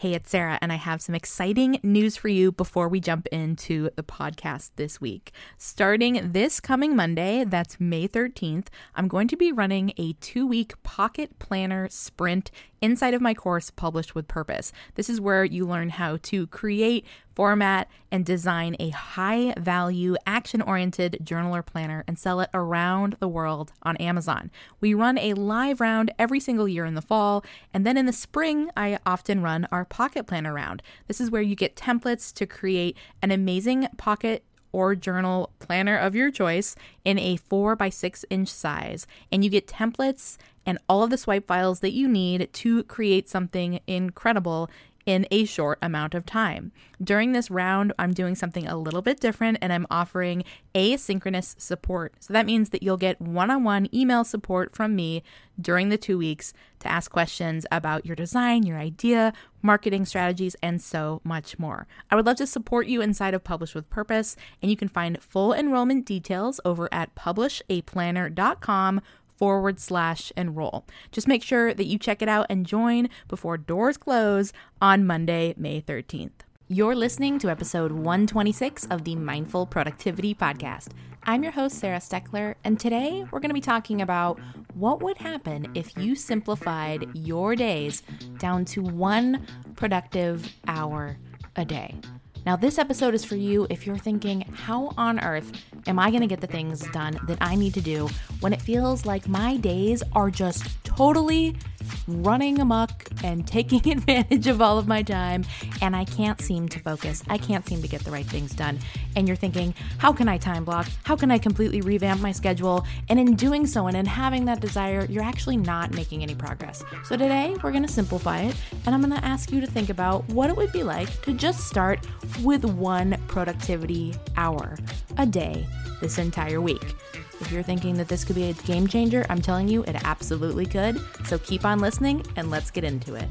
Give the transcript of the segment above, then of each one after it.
Hey, it's Sarah, and I have some exciting news for you before we jump into the podcast this week. Starting this coming Monday, that's May 13th, I'm going to be running a two week pocket planner sprint inside of my course, Published with Purpose. This is where you learn how to create, format, and design a high value, action oriented journal or planner and sell it around the world on Amazon. We run a live round every single year in the fall, and then in the spring, I often run our pocket planner round. This is where you get templates to create an amazing pocket or journal planner of your choice in a 4 by 6 inch size. And you get templates and all of the swipe files that you need to create something incredible in a short amount of time. During this round, I'm doing something a little bit different and I'm offering asynchronous support. So that means that you'll get one on one email support from me during the two weeks to ask questions about your design, your idea, marketing strategies, and so much more. I would love to support you inside of Publish with Purpose, and you can find full enrollment details over at publishaplanner.com forward slash enroll. Just make sure that you check it out and join before doors close on Monday, May 13th. You're listening to episode 126 of the Mindful Productivity Podcast. I'm your host, Sarah Steckler, and today we're going to be talking about what would happen if you simplified your days down to one productive hour a day. Now, this episode is for you if you're thinking, how on earth am I going to get the things done that I need to do when it feels like my days are just totally running amok and taking advantage of all of my time and I can't seem to focus. I can't seem to get the right things done. And you're thinking, how can I time block? How can I completely revamp my schedule? And in doing so and in having that desire, you're actually not making any progress. So today we're going to simplify it and I'm going to ask you to think about what it would be like to just start with one productivity hour a day this entire week. If you're thinking that this could be a game changer, I'm telling you it absolutely could. So keep on listening and let's get into it.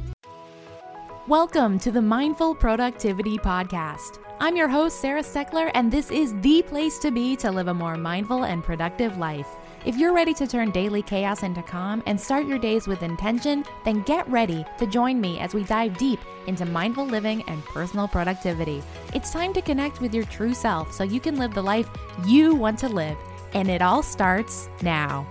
Welcome to the Mindful Productivity Podcast. I'm your host, Sarah Steckler, and this is the place to be to live a more mindful and productive life. If you're ready to turn daily chaos into calm and start your days with intention, then get ready to join me as we dive deep into mindful living and personal productivity. It's time to connect with your true self so you can live the life you want to live and it all starts now.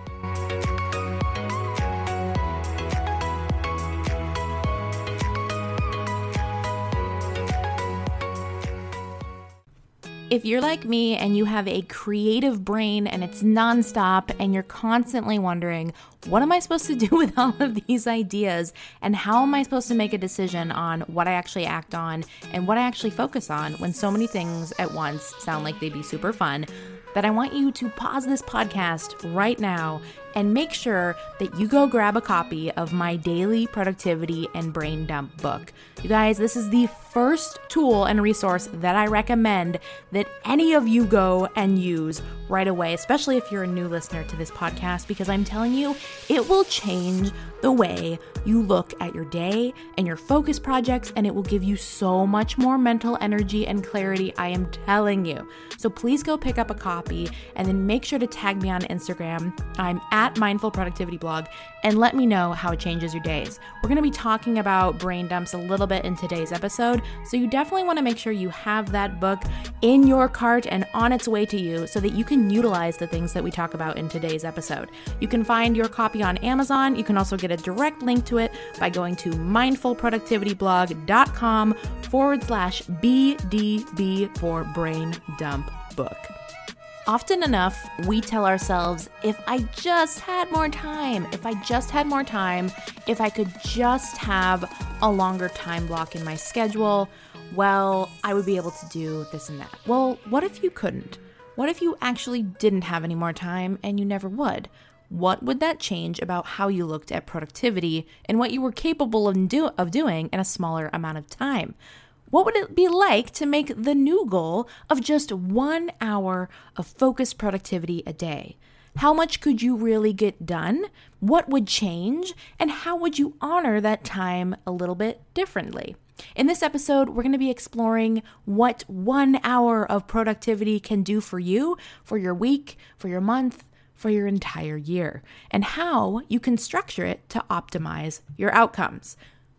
If you're like me and you have a creative brain and it's nonstop and you're constantly wondering, what am I supposed to do with all of these ideas? And how am I supposed to make a decision on what I actually act on and what I actually focus on when so many things at once sound like they'd be super fun? that I want you to pause this podcast right now and make sure that you go grab a copy of my daily productivity and brain dump book. You guys, this is the first tool and resource that I recommend that any of you go and use right away, especially if you're a new listener to this podcast, because I'm telling you, it will change the way you look at your day and your focus projects, and it will give you so much more mental energy and clarity. I am telling you. So please go pick up a copy and then make sure to tag me on Instagram. I'm at Mindful Productivity Blog and let me know how it changes your days. We're going to be talking about brain dumps a little bit in today's episode, so you definitely want to make sure you have that book in your cart and on its way to you so that you can utilize the things that we talk about in today's episode. You can find your copy on Amazon. You can also get a direct link to it by going to mindfulproductivityblog.com forward slash BDB for brain dump book. Often enough, we tell ourselves, if I just had more time, if I just had more time, if I could just have a longer time block in my schedule, well, I would be able to do this and that. Well, what if you couldn't? What if you actually didn't have any more time and you never would? What would that change about how you looked at productivity and what you were capable of, do- of doing in a smaller amount of time? What would it be like to make the new goal of just one hour of focused productivity a day? How much could you really get done? What would change? And how would you honor that time a little bit differently? In this episode, we're going to be exploring what one hour of productivity can do for you, for your week, for your month, for your entire year, and how you can structure it to optimize your outcomes.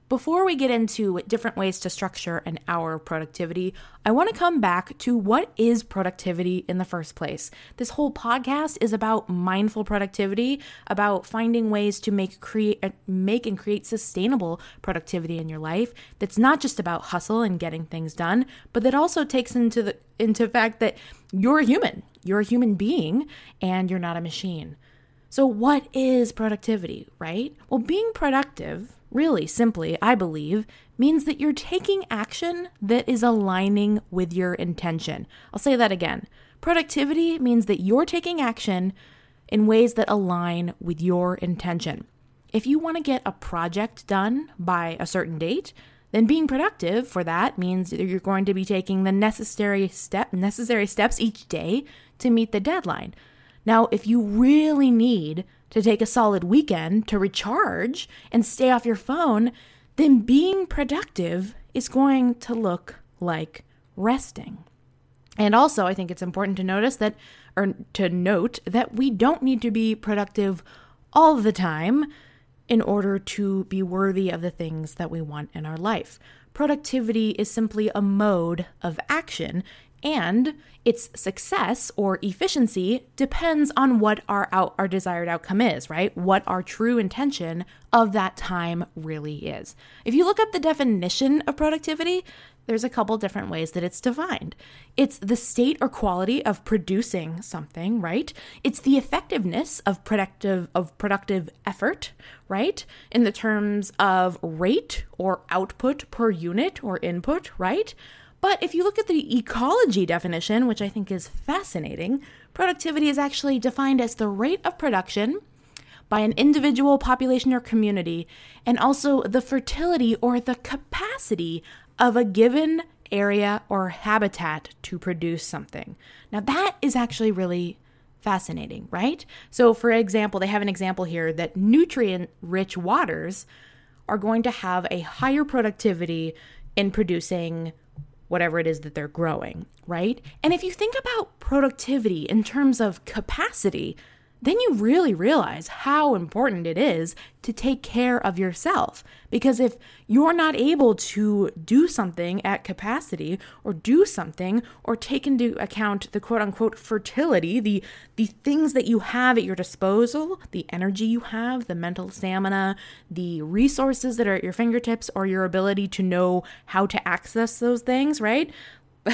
Before we get into different ways to structure an hour of productivity, I want to come back to what is productivity in the first place. This whole podcast is about mindful productivity, about finding ways to make create uh, make and create sustainable productivity in your life. That's not just about hustle and getting things done, but that also takes into the into fact that you're a human. You're a human being and you're not a machine. So what is productivity, right? Well, being productive really simply, I believe, means that you're taking action that is aligning with your intention. I'll say that again. Productivity means that you're taking action in ways that align with your intention. If you want to get a project done by a certain date, then being productive for that means that you're going to be taking the necessary step necessary steps each day to meet the deadline. Now, if you really need to take a solid weekend to recharge and stay off your phone, then being productive is going to look like resting. And also, I think it's important to notice that, or to note that we don't need to be productive all the time in order to be worthy of the things that we want in our life. Productivity is simply a mode of action and its success or efficiency depends on what our out, our desired outcome is, right? What our true intention of that time really is. If you look up the definition of productivity, there's a couple different ways that it's defined. It's the state or quality of producing something, right? It's the effectiveness of productive of productive effort, right? In the terms of rate or output per unit or input, right? But if you look at the ecology definition, which I think is fascinating, productivity is actually defined as the rate of production by an individual, population, or community, and also the fertility or the capacity of a given area or habitat to produce something. Now, that is actually really fascinating, right? So, for example, they have an example here that nutrient rich waters are going to have a higher productivity in producing whatever it is that they're growing, right? And if you think about productivity in terms of capacity, then you really realize how important it is to take care of yourself. Because if you're not able to do something at capacity or do something or take into account the quote unquote fertility, the, the things that you have at your disposal, the energy you have, the mental stamina, the resources that are at your fingertips, or your ability to know how to access those things, right?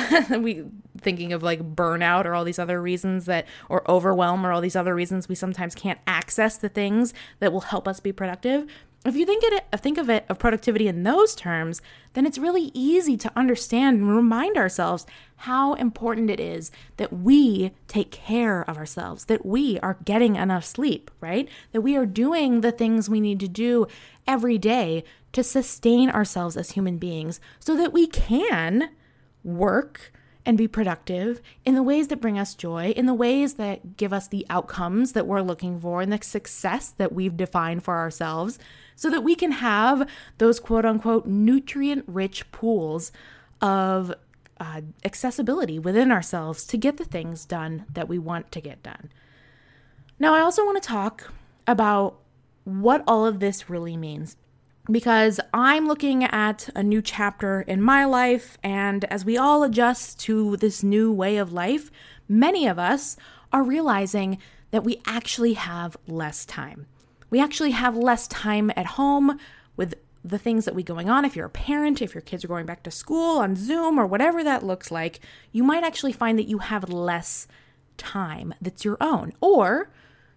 we thinking of like burnout or all these other reasons that or overwhelm or all these other reasons we sometimes can't access the things that will help us be productive. If you think it think of it of productivity in those terms then it's really easy to understand and remind ourselves how important it is that we take care of ourselves that we are getting enough sleep right? That we are doing the things we need to do every day to sustain ourselves as human beings so that we can work and be productive in the ways that bring us joy, in the ways that give us the outcomes that we're looking for and the success that we've defined for ourselves, so that we can have those quote unquote nutrient rich pools of uh, accessibility within ourselves to get the things done that we want to get done. Now, I also want to talk about what all of this really means because I'm looking at a new chapter in my life, and as we all adjust to this new way of life, many of us are realizing that we actually have less time. We actually have less time at home with the things that we going on if you're a parent if your kids are going back to school on zoom or whatever that looks like you might actually find that you have less time that's your own or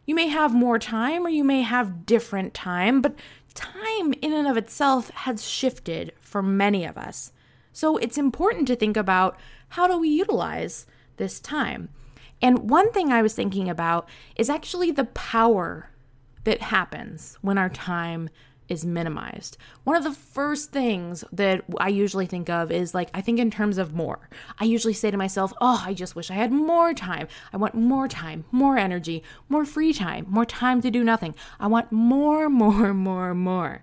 you may have more time or you may have different time but time in and of itself has shifted for many of us. So it's important to think about how do we utilize this time. And one thing I was thinking about is actually the power that happens when our time is minimized. One of the first things that I usually think of is like, I think in terms of more. I usually say to myself, oh, I just wish I had more time. I want more time, more energy, more free time, more time to do nothing. I want more, more, more, more.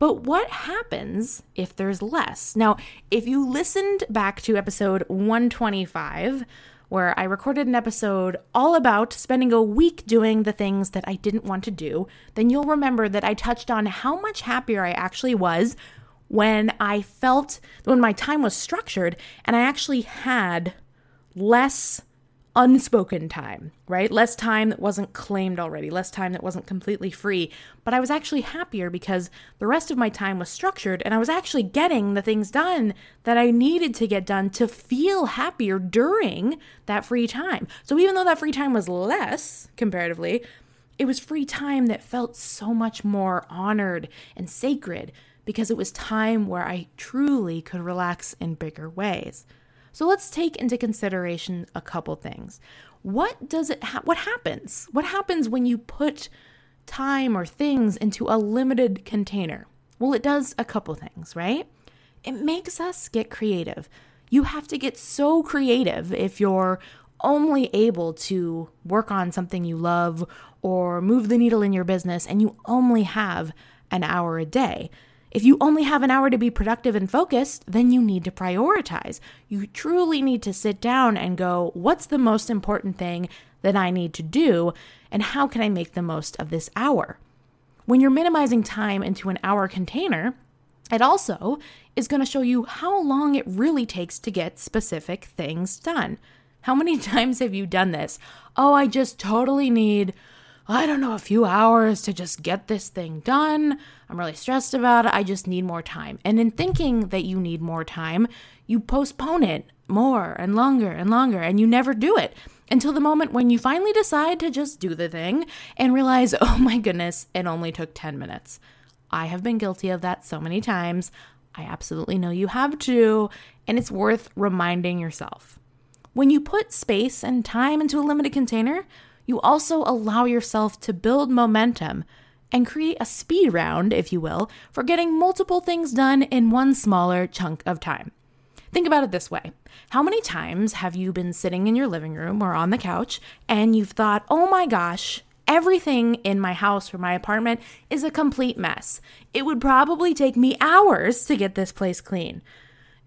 But what happens if there's less? Now, if you listened back to episode 125, where I recorded an episode all about spending a week doing the things that I didn't want to do, then you'll remember that I touched on how much happier I actually was when I felt, when my time was structured and I actually had less unspoken time, right? Less time that wasn't claimed already, less time that wasn't completely free. But I was actually happier because the rest of my time was structured and I was actually getting the things done that I needed to get done to feel happier during that free time. So even though that free time was less comparatively, it was free time that felt so much more honored and sacred because it was time where I truly could relax in bigger ways. So let's take into consideration a couple things. What does it ha- what happens? What happens when you put time or things into a limited container? Well, it does a couple things, right? It makes us get creative. You have to get so creative if you're only able to work on something you love or move the needle in your business and you only have an hour a day. If you only have an hour to be productive and focused, then you need to prioritize. You truly need to sit down and go, what's the most important thing that I need to do? And how can I make the most of this hour? When you're minimizing time into an hour container, it also is going to show you how long it really takes to get specific things done. How many times have you done this? Oh, I just totally need I don't know, a few hours to just get this thing done. I'm really stressed about it. I just need more time. And in thinking that you need more time, you postpone it more and longer and longer, and you never do it until the moment when you finally decide to just do the thing and realize, oh my goodness, it only took 10 minutes. I have been guilty of that so many times. I absolutely know you have too, and it's worth reminding yourself. When you put space and time into a limited container, you also allow yourself to build momentum and create a speed round, if you will, for getting multiple things done in one smaller chunk of time. Think about it this way How many times have you been sitting in your living room or on the couch and you've thought, oh my gosh, everything in my house or my apartment is a complete mess? It would probably take me hours to get this place clean.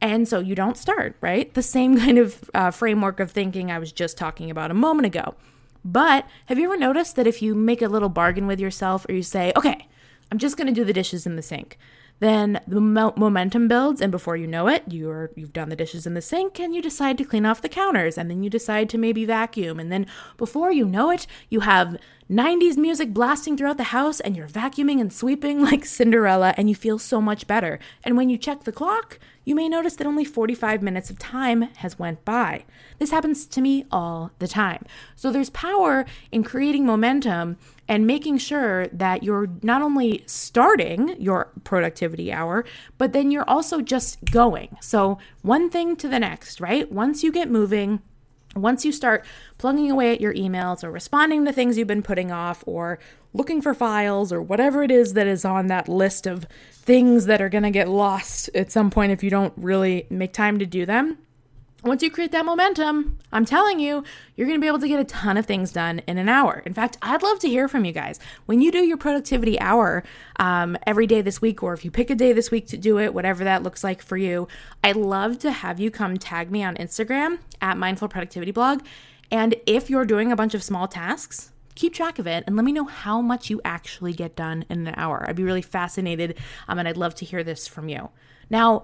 And so you don't start, right? The same kind of uh, framework of thinking I was just talking about a moment ago. But have you ever noticed that if you make a little bargain with yourself or you say, okay, I'm just going to do the dishes in the sink, then the mo- momentum builds and before you know it you're you've done the dishes in the sink and you decide to clean off the counters and then you decide to maybe vacuum and then before you know it you have 90s music blasting throughout the house and you're vacuuming and sweeping like Cinderella and you feel so much better and when you check the clock you may notice that only 45 minutes of time has went by. This happens to me all the time. So there's power in creating momentum and making sure that you're not only starting your productivity hour, but then you're also just going. So one thing to the next, right? Once you get moving, once you start plugging away at your emails or responding to things you've been putting off or looking for files or whatever it is that is on that list of things that are going to get lost at some point if you don't really make time to do them. Once you create that momentum, I'm telling you, you're going to be able to get a ton of things done in an hour. In fact, I'd love to hear from you guys. When you do your productivity hour um, every day this week, or if you pick a day this week to do it, whatever that looks like for you, I'd love to have you come tag me on Instagram at Mindful Productivity Blog. And if you're doing a bunch of small tasks, keep track of it and let me know how much you actually get done in an hour. I'd be really fascinated um, and I'd love to hear this from you. Now,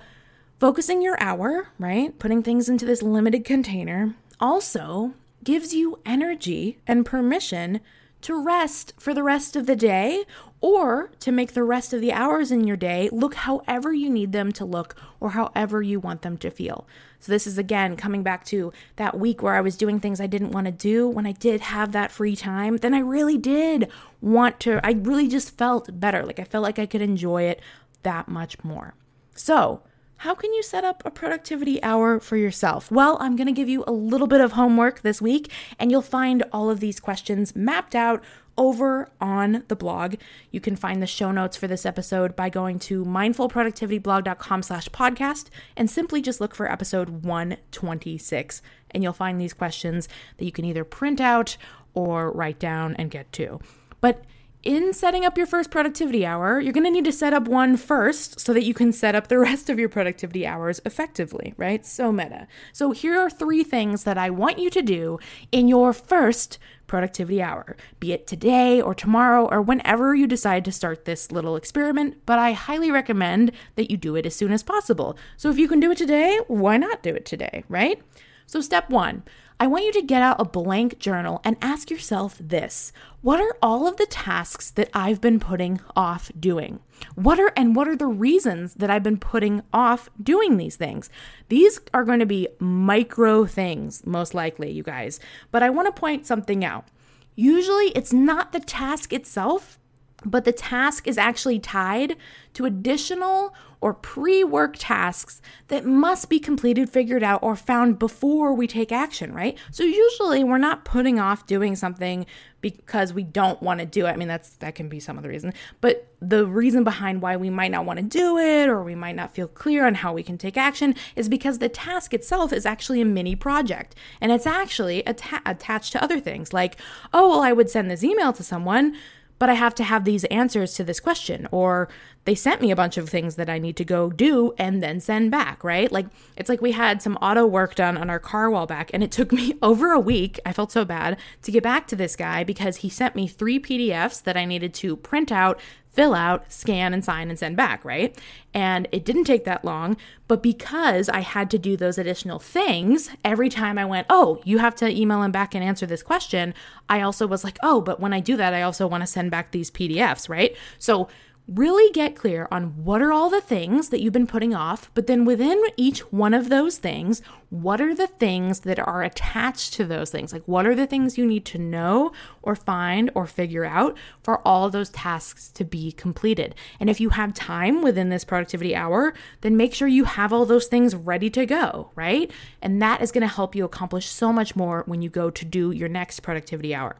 focusing your hour, right, putting things into this limited container, also gives you energy and permission to rest for the rest of the day or to make the rest of the hours in your day look however you need them to look or however you want them to feel. So, this is again coming back to that week where I was doing things I didn't want to do when I did have that free time. Then I really did want to, I really just felt better. Like I felt like I could enjoy it that much more. So, how can you set up a productivity hour for yourself? Well, I'm going to give you a little bit of homework this week, and you'll find all of these questions mapped out over on the blog. You can find the show notes for this episode by going to mindfulproductivityblog.com slash podcast and simply just look for episode 126. And you'll find these questions that you can either print out or write down and get to. But in setting up your first productivity hour, you're going to need to set up one first so that you can set up the rest of your productivity hours effectively, right? So meta. So here are three things that I want you to do in your first productivity hour, be it today or tomorrow or whenever you decide to start this little experiment. But I highly recommend that you do it as soon as possible. So if you can do it today, why not do it today, right? So, step one, I want you to get out a blank journal and ask yourself this What are all of the tasks that I've been putting off doing? What are and what are the reasons that I've been putting off doing these things? These are going to be micro things, most likely, you guys. But I want to point something out. Usually, it's not the task itself, but the task is actually tied to additional or pre work tasks that must be completed, figured out, or found before we take action, right? So usually we're not putting off doing something because we don't want to do it. I mean, that's that can be some of the reason, but the reason behind why we might not want to do it or we might not feel clear on how we can take action is because the task itself is actually a mini project and it's actually atta- attached to other things like, oh, well, I would send this email to someone but I have to have these answers to this question. Or they sent me a bunch of things that I need to go do and then send back, right? Like it's like we had some auto work done on our car while back, and it took me over a week. I felt so bad to get back to this guy because he sent me three PDFs that I needed to print out, fill out, scan, and sign and send back, right? And it didn't take that long, but because I had to do those additional things, every time I went, oh, you have to email him back and answer this question, I also was like, oh, but when I do that, I also want to send back these PDFs, right? So really get clear on what are all the things that you've been putting off, but then within each one of those things, what are the things that are attached to those things? Like, what are the things you need to know or find or figure out for all those tasks to be completed? And if you have time within this productivity hour, then make sure you have all those things ready to go, right? And that is going to help you accomplish so much more when you go to do your next productivity hour.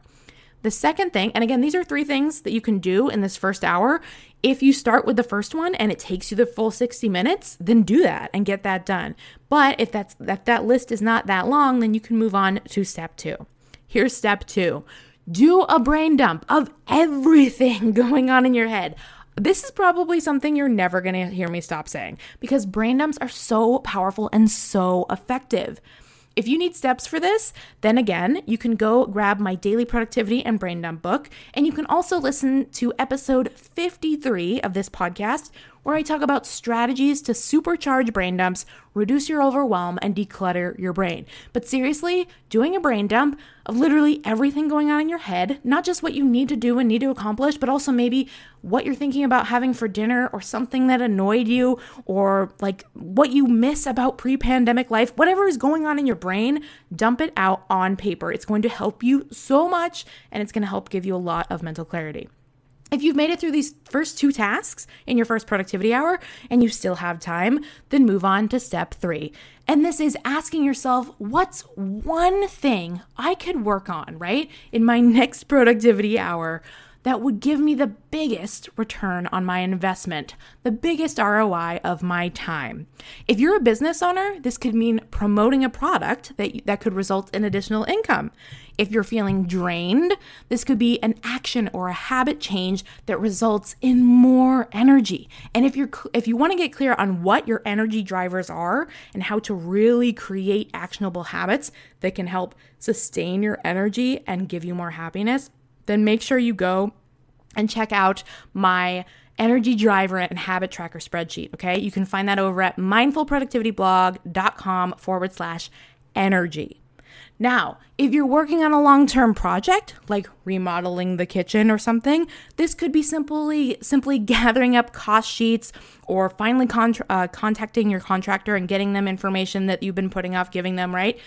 The second thing, and again, these are three things that you can do in this first hour. If you start with the first one and it takes you the full 60 minutes, then do that and get that done. But if that's if that list is not that long, then you can move on to step 2. Here's step 2. Do a brain dump of everything going on in your head. This is probably something you're never going to hear me stop saying because brain dumps are so powerful and so effective. If you need steps for this, then again, you can go grab my daily productivity and brain dump book. And you can also listen to episode 53 of this podcast, where I talk about strategies to supercharge brain dumps, reduce your overwhelm, and declutter your brain. But seriously, doing a brain dump of literally everything going on in your head, not just what you need to do and need to accomplish, but also maybe what you're thinking about having for dinner or something that annoyed you or like what you miss about pre pandemic life, whatever is going on in your brain, dump it out on paper. It's going to help you so much and it's going to help give you a lot of mental clarity. If you've made it through these first two tasks in your first productivity hour and you still have time, then move on to step three. And this is asking yourself, what's one thing I could work on, right, in my next productivity hour that would give me the biggest return on my investment, the biggest ROI of my time. If you're a business owner, this could mean promoting a product that, that could result in additional income. If you're feeling drained, this could be an action or a habit change that results in more energy. And if you're if you want to get clear on what your energy drivers are and how to really create actionable habits that can help sustain your energy and give you more happiness, then make sure you go and check out my energy driver and habit tracker spreadsheet. Okay. You can find that over at mindfulproductivityblog.com forward slash energy. Now, if you're working on a long term project, like remodeling the kitchen or something, this could be simply simply gathering up cost sheets or finally uh, contacting your contractor and getting them information that you've been putting off giving them, right?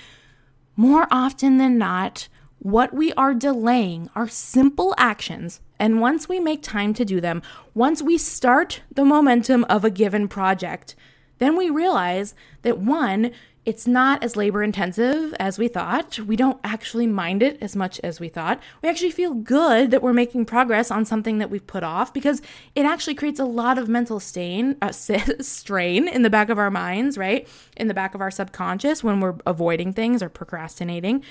More often than not, what we are delaying are simple actions. And once we make time to do them, once we start the momentum of a given project, then we realize that one, it's not as labor intensive as we thought. We don't actually mind it as much as we thought. We actually feel good that we're making progress on something that we've put off because it actually creates a lot of mental stain, uh, strain in the back of our minds, right? In the back of our subconscious when we're avoiding things or procrastinating.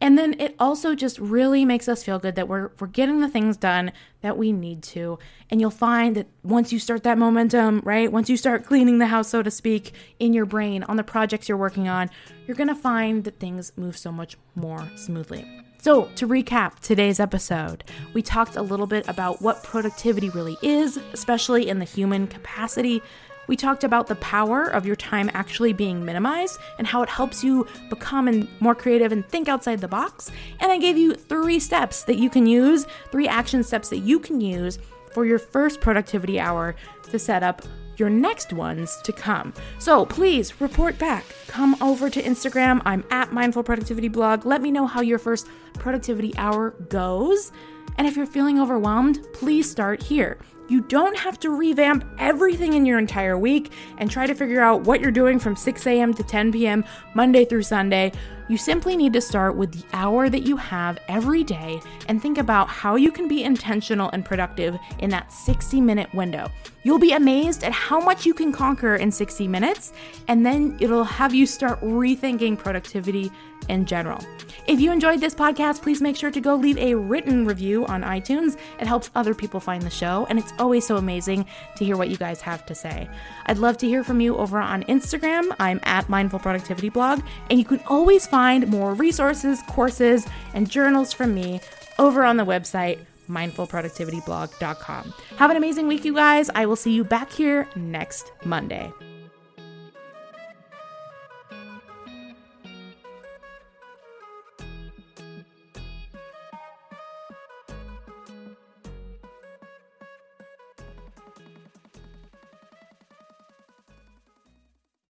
And then it also just really makes us feel good that we're, we're getting the things done that we need to. And you'll find that once you start that momentum, right? Once you start cleaning the house, so to speak, in your brain on the projects you're working on, you're going to find that things move so much more smoothly. So, to recap today's episode, we talked a little bit about what productivity really is, especially in the human capacity. We talked about the power of your time actually being minimized and how it helps you become more creative and think outside the box. And I gave you three steps that you can use, three action steps that you can use for your first productivity hour to set up your next ones to come. So please report back. Come over to Instagram. I'm at Mindful Productivity Blog. Let me know how your first productivity hour goes. And if you're feeling overwhelmed, please start here. You don't have to revamp everything in your entire week and try to figure out what you're doing from 6 a.m. to 10 p.m., Monday through Sunday. You simply need to start with the hour that you have every day and think about how you can be intentional and productive in that 60 minute window. You'll be amazed at how much you can conquer in 60 minutes, and then it'll have you start rethinking productivity in general. If you enjoyed this podcast, please make sure to go leave a written review on iTunes. It helps other people find the show, and it's always so amazing to hear what you guys have to say. I'd love to hear from you over on Instagram. I'm at Mindful Productivity Blog, and you can always find more resources, courses, and journals from me over on the website mindfulproductivityblog.com. Have an amazing week, you guys. I will see you back here next Monday.